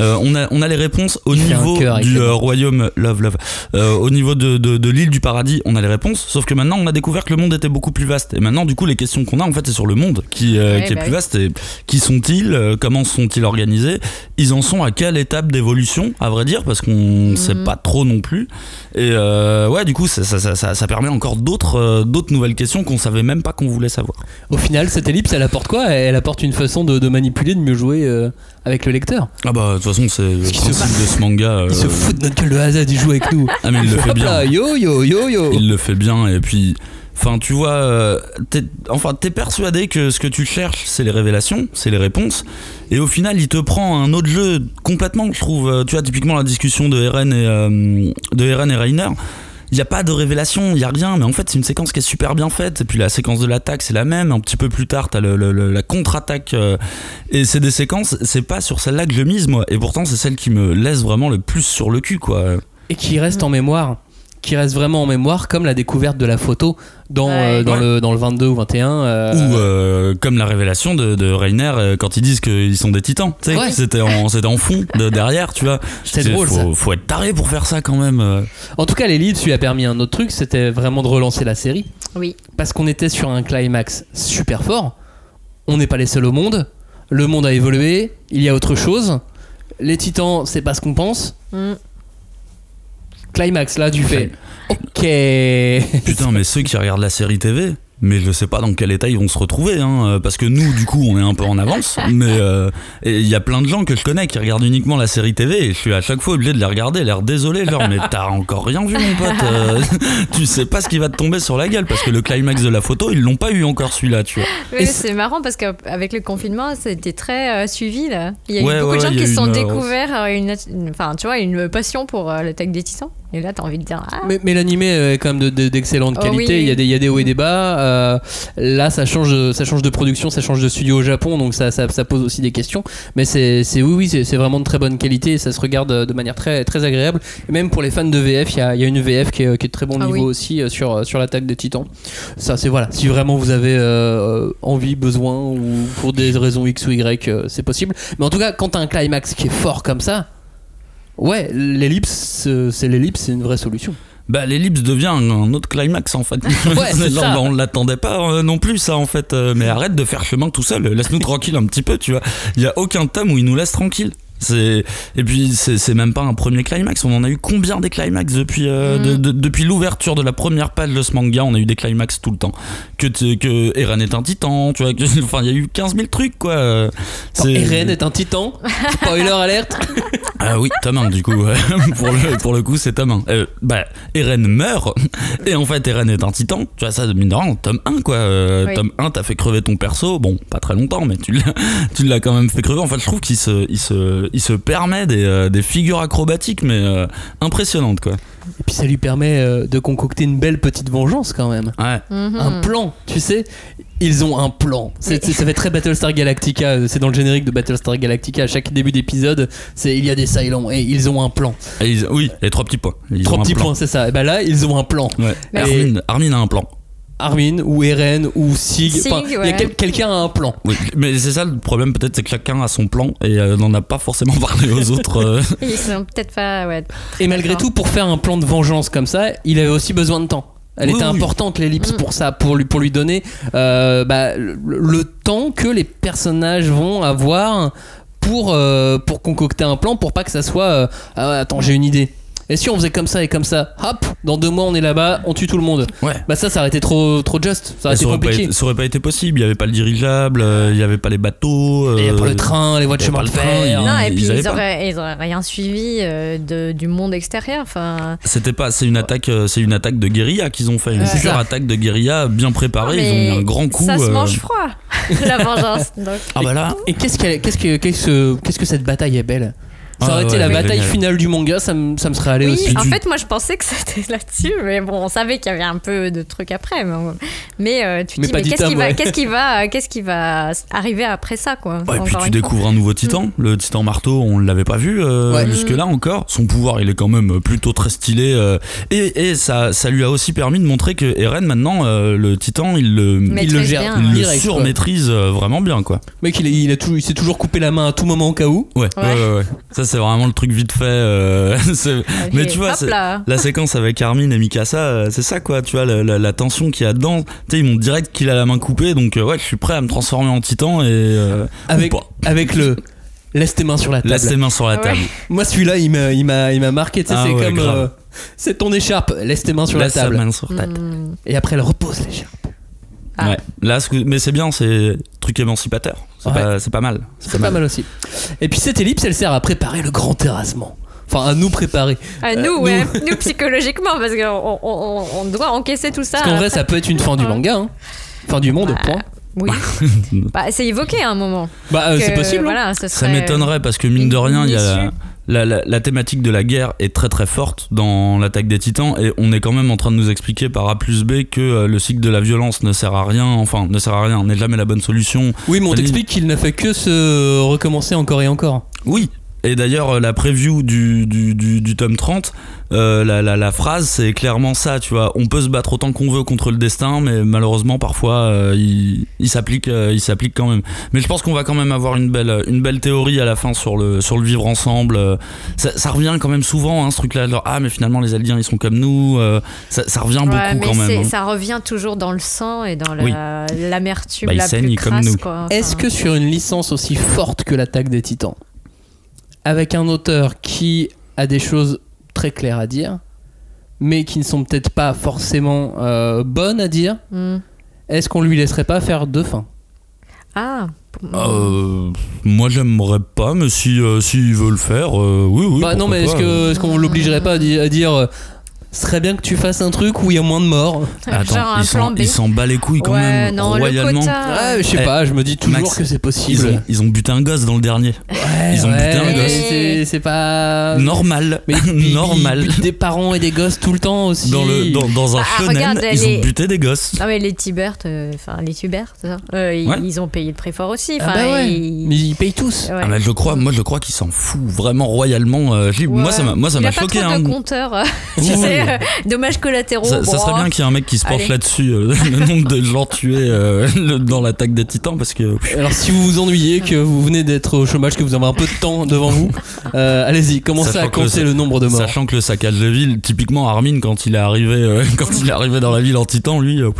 Euh, on a on a les réponses au niveau cœur du euh, royaume love love Euh, au niveau de, de, de l'île du paradis on a les réponses sauf que maintenant on a découvert que le monde était beaucoup plus vaste et maintenant du coup les questions qu'on a en fait c'est sur le monde qui euh, Ouais, qui est bah plus oui. vaste et qui sont-ils comment sont-ils organisés ils en sont à quelle étape d'évolution à vrai dire parce qu'on sait Mhm. pas trop non plus et euh, ouais du coup ça, ça, ça, ça, ça permet encore d'autres euh, d'autres nouvelles questions qu'on savait même pas qu'on voulait savoir Au final, cette ellipse, elle apporte quoi? Elle apporte une façon de, de manipuler, de mieux jouer euh, avec le lecteur? Ah bah de toute façon c'est le principe de ce manga. euh, Il se fout de notre gueule de hasard, il joue avec nous. Ah mais il le fait là, bien. yo yo yo yo. Il le fait bien et puis enfin tu vois euh, t'es, enfin t'es persuadé que ce que tu cherches c'est les révélations, c'est les réponses et au final il te prend un autre jeu complètement je trouve tu vois typiquement la discussion de Eren et euh, de Eren et Reiner il n'y a pas de révélation, il n'y a rien, mais en fait c'est une séquence qui est super bien faite. Et puis la séquence de l'attaque c'est la même. Un petit peu plus tard t'as le, la contre-attaque. euh, et c'est des séquences, c'est pas sur celle-là que je mise moi. Et pourtant c'est celle qui me laisse vraiment le plus sur le cul quoi. Et qui reste en mémoire. Qui reste vraiment en mémoire, comme la découverte de la photo dans, Ouais. euh, dans, Ouais. le, dans le 22 ou 21. euh, Ou euh, comme la révélation de, de Reiner euh, quand ils disent qu'ils sont des titans. Tu sais, Ouais. C'était en, c'était en fond de, derrière, tu vois. C'est drôle, faut, ça. faut être taré pour faire ça quand même. En tout cas, l'ellipse lui a permis un autre truc, c'était vraiment de relancer la série. oui Parce qu'on était sur un climax super fort. On n'est pas les seuls au monde. Le monde a évolué. Il y a autre chose. Les titans, c'est pas ce qu'on pense. Mm. Climax, là, tu fais. Ok. Putain, mais ceux qui regardent la série TV, mais je sais pas dans quel état ils vont se retrouver, hein, parce que nous, du coup, on est un peu en avance. mais euh, il y a plein de gens que je connais qui regardent uniquement la série TV, et je suis à chaque fois obligé de les regarder, l'air désolé, genre, mais t'as encore rien vu, mon pote. euh, tu sais pas ce qui va te tomber sur la gueule, parce que le climax de la photo, ils l'ont pas eu encore celui-là, tu vois. Oui, c'est marrant parce qu'avec le confinement, ça a été très euh, suivi là. Il y a Ouais, eu beaucoup ouais, de gens qui se sont une, euh, découverts une, une- enfin, tu vois, une passion pour euh, l'attaque des titans. Et là, t'as envie de dire. Ah, Mais, mais l'animé est quand même de- de- d'excellente Oh qualité. oui, Il, y a des, il y a des hauts et des bas. Euh, là, ça change, de- ça change de production, ça change de studio au Japon, donc ça, ça, ça pose aussi des questions. Mais c'est, oui, oui, c'est, vraiment de très bonne qualité. et Ça se regarde de manière très, très agréable. Et même pour les fans de VF, il y a, il y a une VF qui est, qui est de très bon Ah niveau oui. aussi euh, sur, sur l'attaque des Titans. Ça, c'est voilà. Si vraiment vous avez euh, envie, besoin ou pour des raisons X ou Y, euh, c'est possible. Mais en tout cas, quand t'as un climax qui est fort comme ça. Ouais, l'ellipse, euh, c'est l'ellipse, c'est une vraie solution. Bah, l'ellipse devient un, autre climax en fait. c'est Là, ça. on l'attendait pas euh, non plus, ça en fait. Euh, mais arrête de faire chemin tout seul, laisse-nous tranquille un petit peu, tu vois. Il y a aucun tome où il nous laisse tranquille. C'est et puis c'est même pas un premier climax. On en a eu combien des climax depuis euh, Mm. de- de- depuis l'ouverture de la première page de ce manga On a eu des climax tout le temps. Que que Eren est un titan, tu vois. que- Enfin, il y a eu 15 000 trucs quoi. Eren est un titan? Spoiler alerte. Ah oui, 1 du coup. pour, le, pour le coup, c'est 1. Euh, bah, Eren meurt. Et en fait, Eren est un titan. Tu vois, ça, mine de rien, tome 1, quoi. Euh, Oui. Tome 1, t'as fait crever ton perso. Bon, pas très longtemps, mais tu l'as, tu l'as quand même fait crever. En fait, je trouve qu'il se, il se, il se permet des, euh, des figures acrobatiques, mais euh, impressionnantes, quoi. Et puis ça lui permet euh, de concocter une belle petite vengeance quand même. Ouais. mhm. Un plan, tu sais. Ils ont un plan. Ça fait très Battlestar Galactica. euh, C'est dans le générique de Battlestar Galactica. À chaque début d'épisode, c'est il y a des Cylons et ils ont un plan. Et ils- oui, et trois petits points. Ils Trois ont un petits plan. points, c'est ça. Et ben là, ils ont un plan. Ouais. Armin a un plan. Armin ou Eren ou Sig. Il y a quel- quelqu'un a un plan. Oui, mais c'est ça le problème, peut-être, c'est que chacun a son plan et euh, n'en a pas forcément parlé aux autres. euh. Ils sont peut-être pas. Ouais, Et malgré tout, pour faire un plan de vengeance comme ça, il avait aussi besoin de temps. Elle Oui, était oui. importante l'ellipse Mm. pour ça, pour lui, pour lui donner euh, bah, le, le temps que les personnages vont avoir pour, euh, pour concocter un plan, pour pas que ça soit euh, ah ouais, attends j'ai une idée. Et si on faisait comme ça et comme ça, hop, dans deux mois on est là-bas, on tue tout le monde. Ouais. Bah ça, ça aurait été trop, trop just, ça aurait été ça, aurait pas compliqué. été, ça aurait pas été possible. Il y avait pas le dirigeable, euh, il y avait pas les bateaux. Il y avait euh, pas le train, les voies de il y avait chemin de pas le train, fer. Non, et ils puis ils auraient, ils auraient rien suivi euh, de, du monde extérieur. Enfin, C'était pas, c'est une attaque, c'est une attaque de guérilla qu'ils ont fait, une super attaque de guérilla bien préparée. Ils ont mis un grand coup. Ça se mange froid, la vengeance. Donc, Ah bah là, Et qu'est-ce qu'elle- qu'est-ce que, qu'est-ce que, qu'est-ce que cette bataille est belle? Ça Ah aurait été ouais, la bataille génial. finale du manga, ça me, ça me serait allé oui, aussi. en fait, moi je pensais que c'était là-dessus, mais bon, on savait qu'il y avait un peu de trucs après. Mais, mais, euh, tu te Mais dis, pas mais qu'est-ce qui, va, ouais. qu'est-ce, qui va, qu'est-ce qui va arriver après ça, quoi Ouais, et puis tu découvres un nouveau titan, le titan marteau, on l'avait pas vu euh, Ouais. jusque-là encore. Son pouvoir, il est quand même plutôt très stylé. euh, et et ça, ça lui a aussi permis de montrer que Eren, maintenant, euh, le titan, il le, Maîtrise il le gère, bien, il le surmaîtrise euh, vraiment bien, quoi. Mec, il, est- il a tout- il s'est toujours coupé la main à tout moment au cas où. Ouais, ouais, Ouais. ouais. ouais. Ça, c'est vraiment le truc vite fait. euh, c'est- mais tu vois, la séquence avec Armin et Mikasa, euh, c'est ça quoi, tu vois, la, la- la tension qu'il y a dedans. Tu sais, ils m'ont direct qu'il a la main coupée, donc euh, ouais, je suis prêt à me transformer en titan et. euh, Avec, le. Laisse tes mains sur la table. Laisse tes mains sur la Ouais. table. Moi, celui-là, il m'a, il m'a, il m'a marqué. Ah c'est ouais, comme. euh, c'est ton écharpe. Laisse tes mains sur Laisse la ta table. main sur ta table. Hmm. Et après, elle repose l'écharpe. Ah. Ouais. Là, mais c'est bien, c'est truc émancipateur. C'est Ouais. pas, mal. C'est pas mal aussi. Et puis, cette ellipse, elle sert à préparer le grand terrassement. Enfin, à nous préparer. À Euh, nous, ouais, nous psychologiquement, parce qu'on on, on- on doit encaisser tout ça. Parce qu'en vrai, ça peut être une fin du manga. Hein. Fin du monde, Bah, point. Oui. bah, c'est évoqué à un moment. Bah, euh, c'est possible. hein. Voilà, ce Ça m'étonnerait parce que mine de rien, il y a issue. La, la- la thématique de la guerre est très très forte dans l'attaque des titans et on est quand même en train de nous expliquer par A plus B que euh, le cycle de la violence ne sert à rien, enfin ne sert à rien, n'est jamais la bonne solution. Oui, mais on t'explique qu'il n'a fait que se recommencer encore et encore. Oui. Et d'ailleurs, euh, la preview du, du, du, du tome 30, euh, la, la, la phrase, c'est clairement ça, tu vois. On peut se battre autant qu'on veut contre le destin, mais malheureusement, parfois, euh, il, il s'applique euh, il s'applique quand même. Mais je pense qu'on va quand même avoir une belle, une belle théorie à la fin sur le, sur le vivre ensemble. Ça, ça revient quand même souvent, hein, ce truc-là. ah, mais finalement, les Aldiens, ils sont comme nous. Euh, ça, ça revient Ouais, beaucoup mais quand c'est- même. hein. ça revient toujours dans le sang et dans Oui. la- l'amertume Bah, la plus comme crasse. nous. quoi. Est-ce que sur une licence aussi forte que l'attaque des titans, avec un auteur qui a des choses très claires à dire, mais qui ne sont peut-être pas forcément euh, bonnes à dire, hmm. est-ce qu'on lui laisserait pas faire deux fins? Ah. Euh, moi, j'aimerais pas, mais si, euh, s'il veut le faire, euh, oui, oui. Bah non, mais est-ce pas. que- est-ce qu'on l'obligerait pas à di- à dire, ce serait bien que tu fasses un truc où il y a moins de morts. Attends, Genre un ils plan s'en B. ils s'en bat les couilles quand ouais, même non, le royalement. quota. Ouais, je sais Eh, pas, je me dis toujours Max, que c'est Ils possible. ont, ils ont buté un gosse dans le dernier. Ouais, ils ont ouais, buté un gosse. c'est- C'est pas. Normal. Mais Normal. ils butent des parents et des gosses tout le temps aussi. Dans, le, dans, dans un Ah, shonen, regarde, ils les- ont buté des gosses. Non mais les Tibert, euh, enfin les Tubert, ça Euh, ils, Ouais. ils ont payé le prix fort aussi. Ah bah ouais. ils- Mais ils payent tous. Ouais. Ah, je crois, moi je crois qu'ils s'en fout vraiment royalement. euh, Moi ça m'a, moi ça Il m'a a pas choqué. trop hein. de compteurs, dommages collatéraux. Ça, ça serait bien qu'il y ait un mec qui se penche là-dessus, euh, le nombre de gens tués euh, le- dans l'attaque des titans, parce que Alors si vous vous ennuyez, que vous venez d'être au chômage, que vous avez un peu de temps devant vous, euh, allez-y, commencez Sachant à compter le- le nombre de morts. Sachant que le saccage de ville, typiquement Armin, quand il est arrivé, euh, quand il est arrivé dans la ville en titan, lui, euh,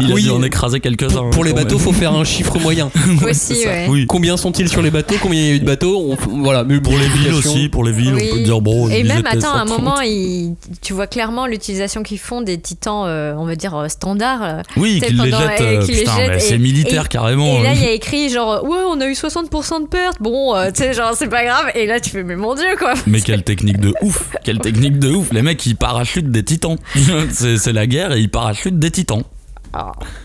il Oui. a dû en écraser quelques-uns. Pour, pour les bateaux, même. faut faire un chiffre moyen. Aussi, ouais. Oui. Combien sont-ils sur les bateaux Combien il y a eu de bateaux On- Voilà, Pour les villes aussi, pour les villes, Oui. on peut dire bon. Et même, attends, à un 130. moment, ils- tu vois clairement l'utilisation qu'ils font des titans, euh, on va dire, euh, standards. euh. Oui, Peut-être qu'il les pendant- jette. et euh, qu'il les putain, jette mais et- c'est militaire et- carrément. Et là, euh. il y a écrit genre, ouais, on a eu 60% de pertes. Bon, euh, tu sais, genre, c'est pas grave. Et là, tu fais, mais mon dieu, quoi. Mais quelle technique de ouf Quelle technique de ouf Les mecs ils parachutent des titans c'est la guerre et ils parachutent des titans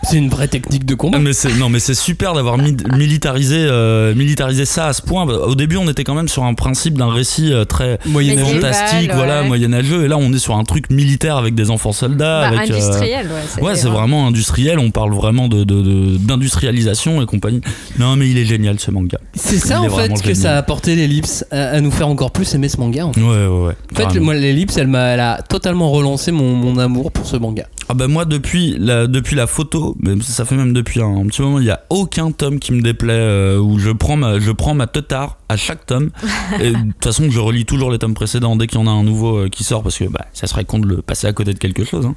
C'est une vraie technique de combat. Ah, mais non mais c'est super d'avoir mi- militarisé euh, militarisé ça à ce point au début on était quand même sur un principe d'un récit euh, très Moyen fantastique Médiéval, voilà ouais. moyenâgeux et là on est sur un truc militaire avec des enfants soldats Bah, avec euh, industriel, ouais. Ouais, c'est vraiment industriel, on parle vraiment de, de- de- d'industrialisation et compagnie. Non, mais il est génial ce manga. C'est ça en fait que génial. ça a apporté l'ellipse à, à nous faire encore plus aimer ce manga. En fait, Ouais, ouais, ouais. En fait, moi l'ellipse, elle m'a, elle a totalement relancé mon, mon amour pour ce manga. Ah bah moi depuis la, depuis la photo, mais ça fait même depuis un, petit moment, il y a aucun tome qui me déplaît euh, où je prends ma je prends ma teutard à chaque tome. et de toute façon, je relis toujours les tomes précédents dès qu'il y en a un nouveau euh, qui sort parce que bah, ça serait con de le passer à côté de quelque chose. hein.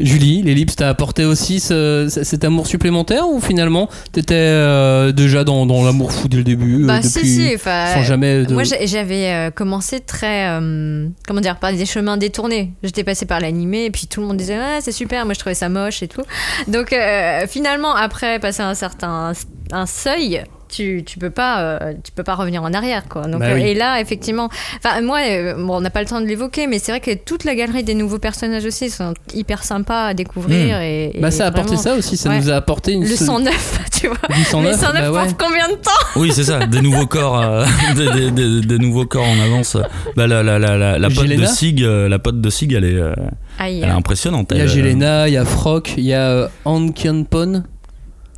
Julie, l'ellipse t'a apporté aussi ce- ce- cet amour supplémentaire ou finalement t'étais euh, déjà dans, dans l'amour fou dès le début euh, Bah, depuis, si, si. sans jamais de... Moi, j'avais euh, commencé très, euh, comment dire, par des chemins détournés. J'étais passée par l'animé et puis tout le monde disait ah, c'est super. Moi, je trouvais ça moche et tout. Donc, euh, finalement, après passer un certain un seuil. Tu, tu peux pas euh, tu peux pas revenir en arrière quoi donc Bah euh, oui. et là effectivement enfin moi euh, bon on n'a pas le temps de l'évoquer mais c'est vrai que toute la galerie des nouveaux personnages aussi sont hyper sympas à découvrir et, et Bah ça a apporté vraiment, ça aussi, ça ouais. nous a apporté une... le se- 109 tu vois du 109, mais 109 bah ouais. pour combien de temps? Oui, c'est ça, des nouveaux corps, euh, des, des- des- des nouveaux corps en avance. Bah la la la la, la pote de Sig, euh, la pote de Sig, elle est euh, Aïe. elle est impressionnante. Il y a Jelena, il y a Frock, il y a euh, Ankianpon.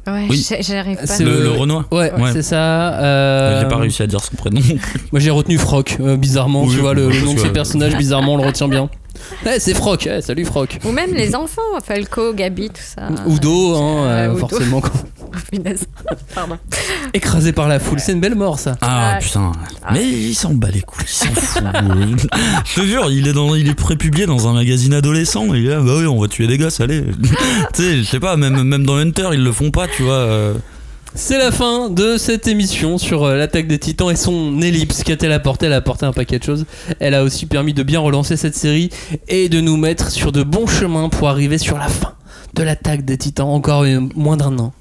Ouais, Oui. j'arrive pas. C'est le, Renoir. Ouais, Ouais. c'est ça. euh, J'ai pas réussi à dire son prénom. Moi j'ai retenu Frock, euh, bizarrement, Oui, tu vois, le, nom de ces personnages, bizarrement, on le retient bien. Ouais, c'est Frock, ouais, salut Frock. Ou même les enfants, Falco, Gabi, tout ça. Udo, hein, euh, Ouais, Udo. forcément, quoi. punaise. Pardon. écrasé par la foule, c'est une belle mort ça. Ah putain, mais il s'en bat les couilles, il s'en fout. Je te jure, il est dans, il est prépublié dans un magazine adolescent. Il est là, bah oui, on va tuer des gosses, allez. tu sais, je sais pas, même même dans Hunter, ils le font pas, tu vois. euh. C'est la fin de cette émission sur euh, l'attaque des titans et son ellipse. Qu'a-t-elle apporté? Elle a apporté un paquet de choses. Elle a aussi permis de bien relancer cette série et de nous mettre sur de bons chemins pour arriver sur la fin de l'attaque des titans. Encore moins d'un an.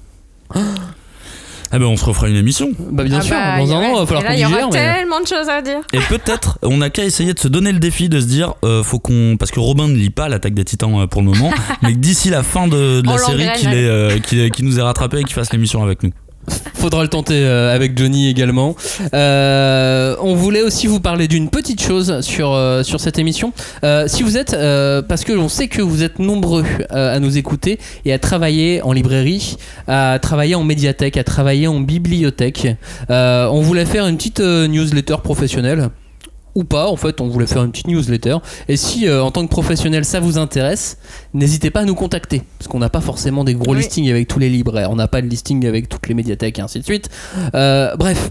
Ah ben on se refera une émission. Bah bien Ah sûr, bah, dans un an, il va et falloir qu'on il y aura mais- tellement de choses à dire. Et peut-être, on n'a qu'à essayer de se donner le défi de se dire, euh, faut qu'on, parce que Robin ne lit pas l'attaque des Titans euh, pour le moment, mais que d'ici la fin de, de la série, qu'il est, euh, qu'il nous ait rattrapé et qu'il fasse l'émission avec nous. Faudra le tenter euh, avec Johnny également. Euh, on voulait aussi vous parler d'une petite chose sur, euh, sur cette émission. Si vous êtes, parce que l'on sait que vous êtes nombreux à nous écouter et à travailler en librairie, à travailler en médiathèque, à travailler en bibliothèque, on voulait faire une petite newsletter professionnelle. Ou pas, en fait, on voulait faire une petite newsletter. Et si, euh, en tant que professionnel, ça vous intéresse, n'hésitez pas à nous contacter. Parce qu'on n'a pas forcément des gros Oui. listings avec tous les libraires. On n'a pas de listing avec toutes les médiathèques et ainsi de suite. Euh, bref.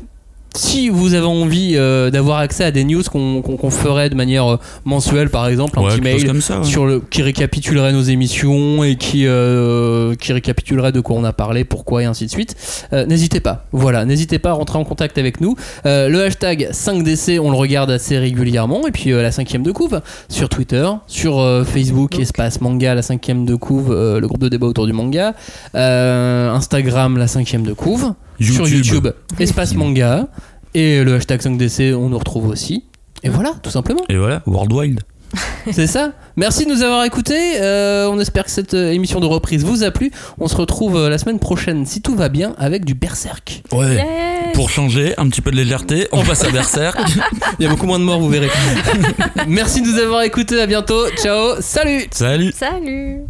Si vous avez envie euh, d'avoir accès à des news qu'on qu'on- qu'on ferait de manière euh, mensuelle, par exemple, un Ouais, petit mail comme ça. ouais. sur le, qui récapitulerait nos émissions et qui, euh, qui récapitulerait de quoi on a parlé, pourquoi et ainsi de suite, euh, n'hésitez pas. Voilà, n'hésitez pas à rentrer en contact avec nous. Euh, le hashtag 5DC, on le regarde assez régulièrement. Et puis euh, la cinquième de couve sur Twitter, sur euh, Facebook, espace manga, la cinquième de couve, euh, le groupe de débat autour du manga, Euh, Instagram, la cinquième de couve, sur YouTube, espace manga. Et le hashtag 5DC, on nous retrouve aussi. Et voilà, tout simplement. Et voilà, World Wild. C'est ça. Merci de nous avoir écoutés. Euh, on espère que cette euh, émission de reprise vous a plu. On se retrouve euh, la semaine prochaine, si tout va bien, avec du Berserk. Ouais. Yes. Pour changer, un petit peu de légèreté, on passe à Berserk. Il y a beaucoup moins de morts, vous verrez. Merci de nous avoir écoutés. À bientôt. Ciao. Salut. Salut Salut